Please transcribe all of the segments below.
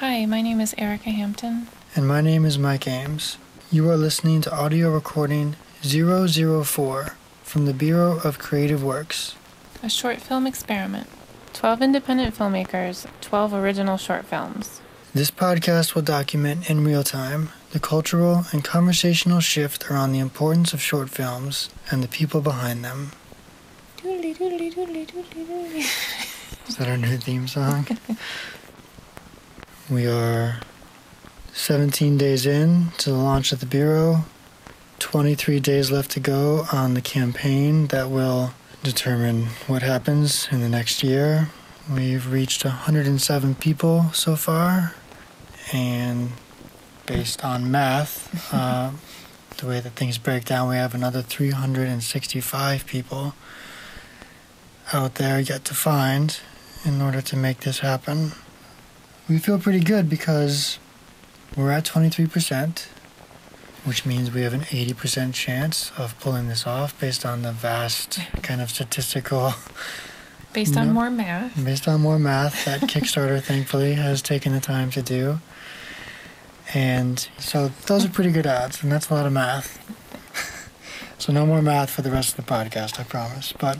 Hi, my name is Erica Hampton. And my name is Mike Ames. You are listening to audio recording 004 from the Bureau of Creative Works. A short film experiment. 12 independent filmmakers, 12 original short films. This podcast will document in real time the cultural and conversational shift around the importance of short films and the people behind them. Doodly doodly doodly doodly doodly. Is that our new theme song? we are 17 days in to the launch of the Bureau, 23 days left to go on the campaign that will determine what happens in the next year. We've reached 107 people so far, and based on math, uh, the way that things break down, we have another 365 people out there yet to find in order to make this happen. We feel pretty good because we're at 23%, which means we have an 80% chance of pulling this off based on the vast kind of statistical, Based on No. more math. based on more math that Kickstarter thankfully has taken the time to do. And so those are pretty good odds, and that's a lot of math. so no more math for the rest of the podcast, I promise. But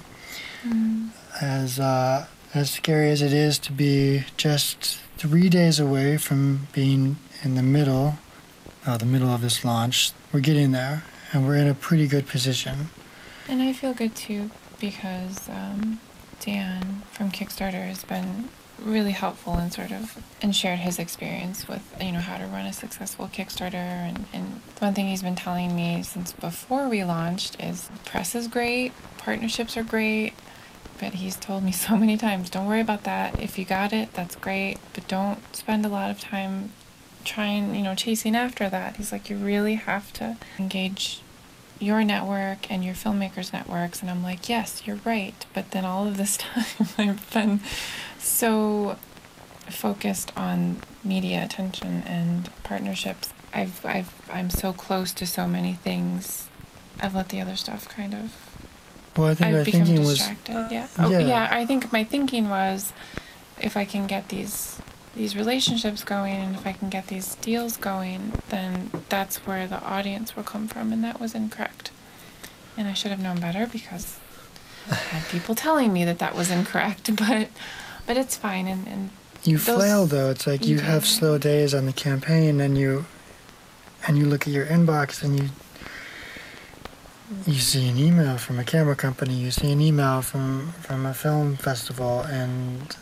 Mm. as uh, as scary as it is to be just three days away from being in the middle, uh, the middle of this launch, we're getting there, and we're in a pretty good position. And I feel good too because um, Dan from Kickstarter has been really helpful and sort of and shared his experience with you know how to run a successful Kickstarter and, and one thing he's been telling me since before we launched is press is great, partnerships are great, but he's told me so many times don't worry about that. If you got it, that's great, but don't spend a lot of time trying, you know, chasing after that. He's like you really have to engage your network and your filmmakers networks and i'm like yes you're right but then all of this time i've been so focused on media attention and partnerships i've i've i'm so close to so many things i've let the other stuff kind of Well, I think our i've become thinking was distracted yeah oh, yeah. yeah i think my thinking was if i can get these these relationships going and if I can get these deals going, then that's where the audience will come from, and that was incorrect. And I should have known better because I had people telling me that that was incorrect, but but it's fine. And, and you those- flail though. It's like you you have slow days on the campaign, and you and you look at your inbox and you you see an email from a camera company, you see an email from from a film festival, and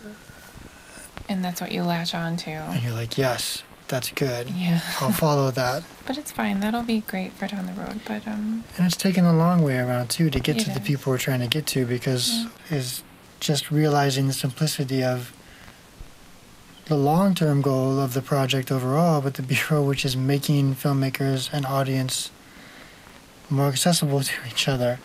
and that's what you latch on to. and you're like, yes, that's good. Yeah, I'll follow that. but it's fine. That'll be great for down the road. But um, And it's taken a long way around too to get to the people we're trying to get to because is just realizing the simplicity of the long-term goal of the project overall, but the bureau, which is making filmmakers and audience more accessible to each other.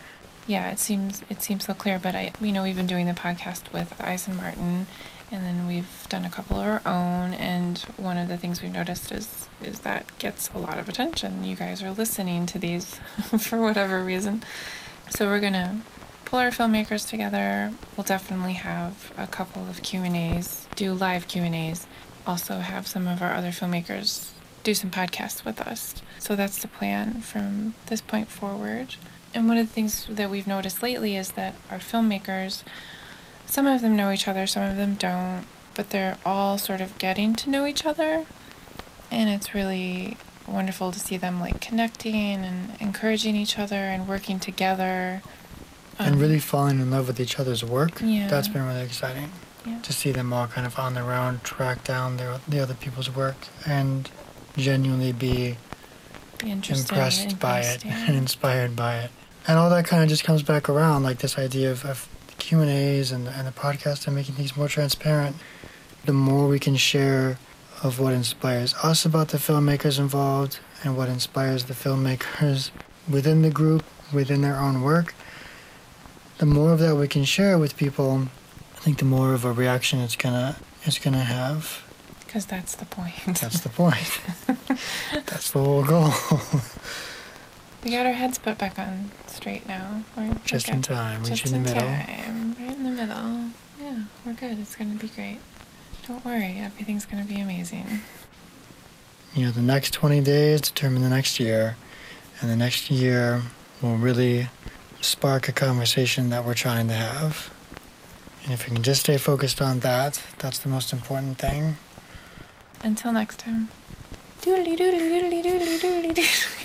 yeah, it seems it seems so clear. But I, you know, we've been doing the podcast with Eisen Martin, and then we've done a couple of our own. And one of the things we've noticed is is that gets a lot of attention. You guys are listening to these for whatever reason. So we're gonna pull our filmmakers together. We'll definitely have a couple of Q and A's, do live Q and A's. Also have some of our other filmmakers do some podcasts with us. So that's the plan from this point forward. And one of the things that we've noticed lately is that our filmmakers, some of them know each other, some of them don't, but they're all sort of getting to know each other. And it's really wonderful to see them like connecting and encouraging each other and working together. and Um, really falling in love with each other's work. Yeah. That's been really exciting yeah. to see them all kind of on their own track down their, the other people's work and genuinely be impressed by it yeah. and inspired by it. And all that kind of just comes back around, like this idea of, of Q and A's and and the podcast and making things more transparent. The more we can share of what inspires us about the filmmakers involved and what inspires the filmmakers within the group, within their own work, the more of that we can share with people, I think the more of a reaction it's gonna it's gonna have. Because that's the point. That's the point. That's the whole goal. we got our heads put back on straight now. We're Just we're in time, Just reaching the middle. time. Right in the middle. Yeah, we're good. It's going to be great. Don't worry, everything's gonna be amazing. You know, the next 20 days determine the next year, and the next year will really spark a conversation that we're trying to have. And if we can just stay focused on that, that's the most important thing. Until next time. Doodly doodly doodly doodly doodly doodly.